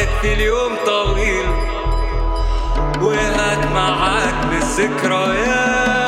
وحدك في اليوم طويل وهات معاك بالذكريات.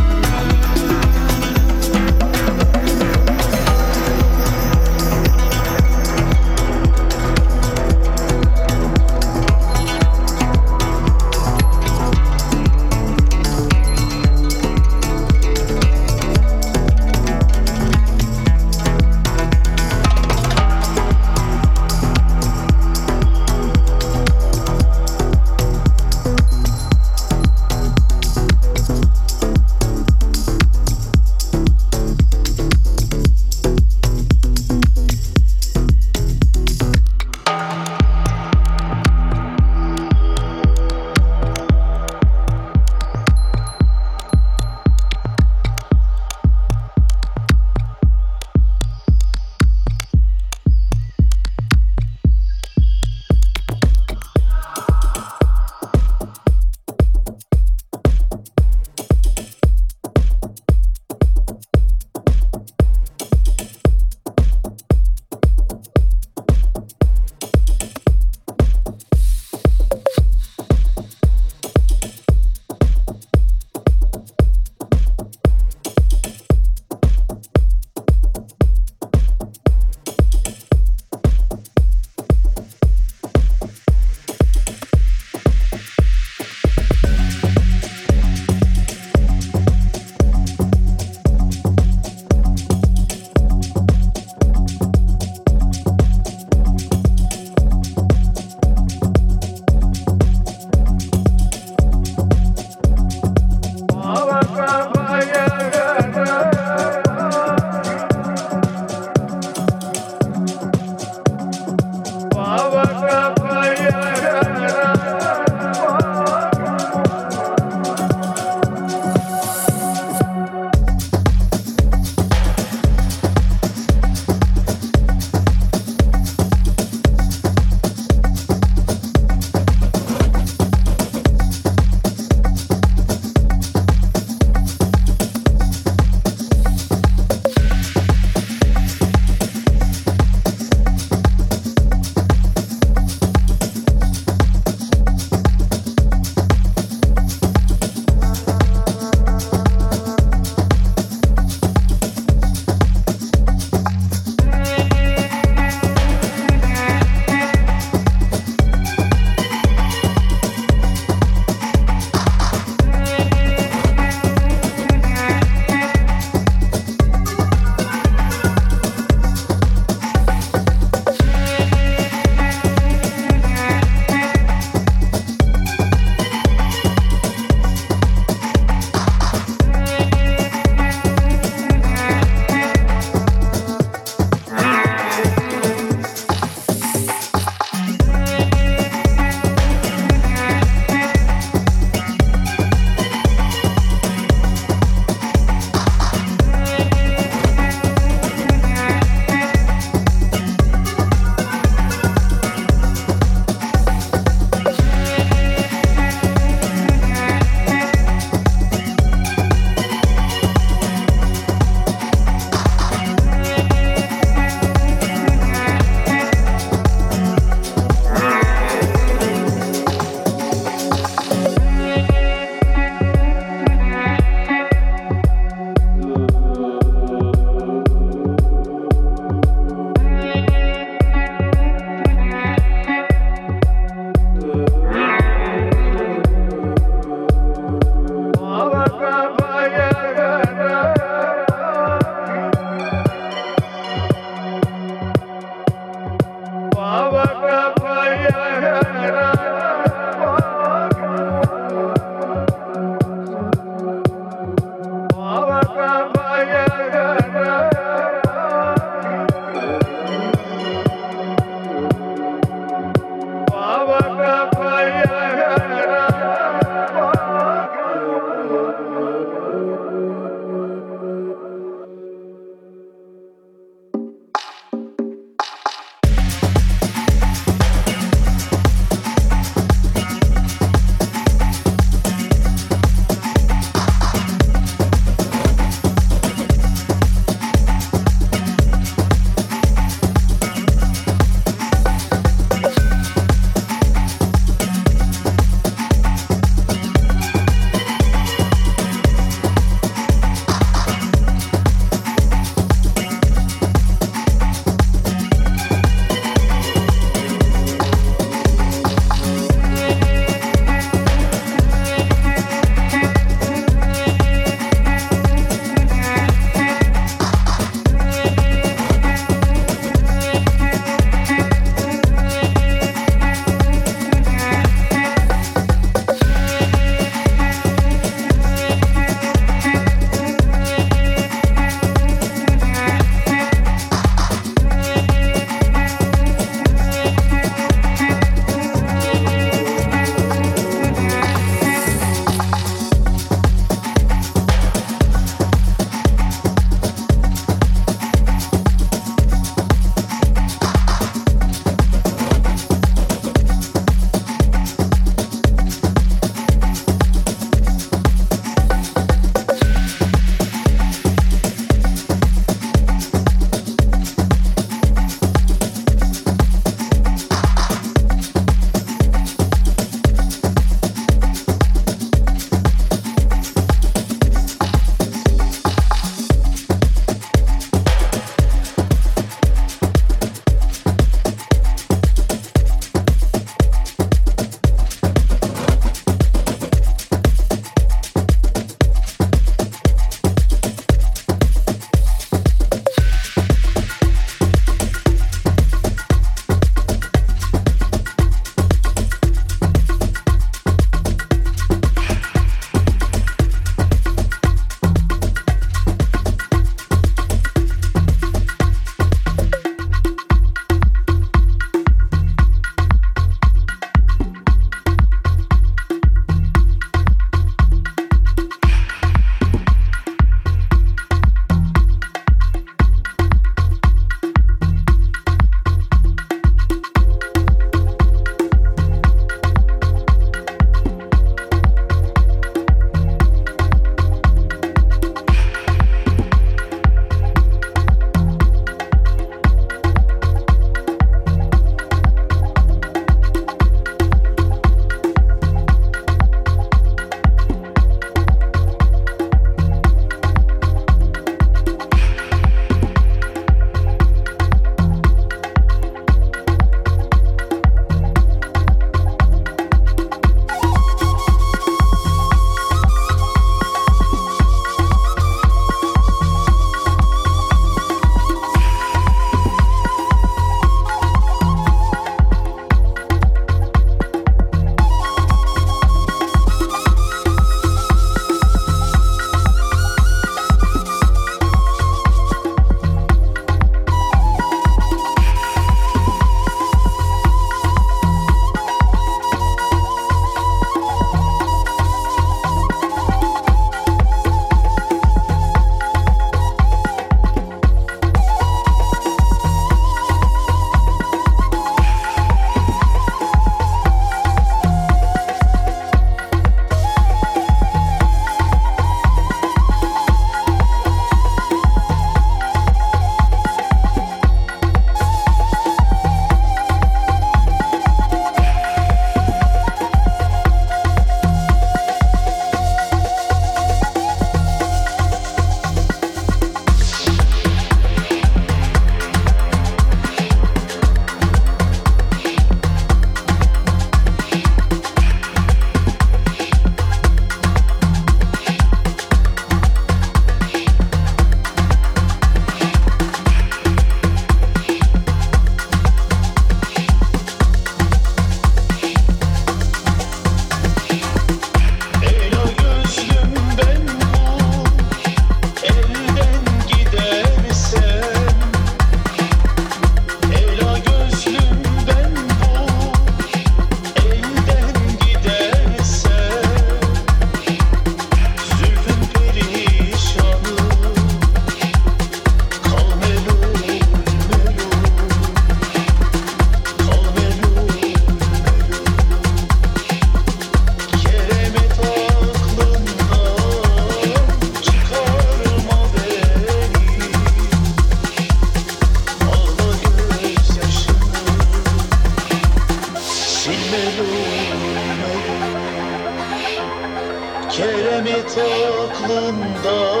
Hayat aklından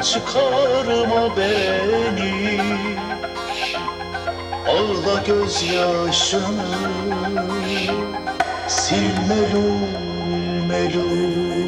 çıkarma beni. Ağla gözyaşını Sil melul melul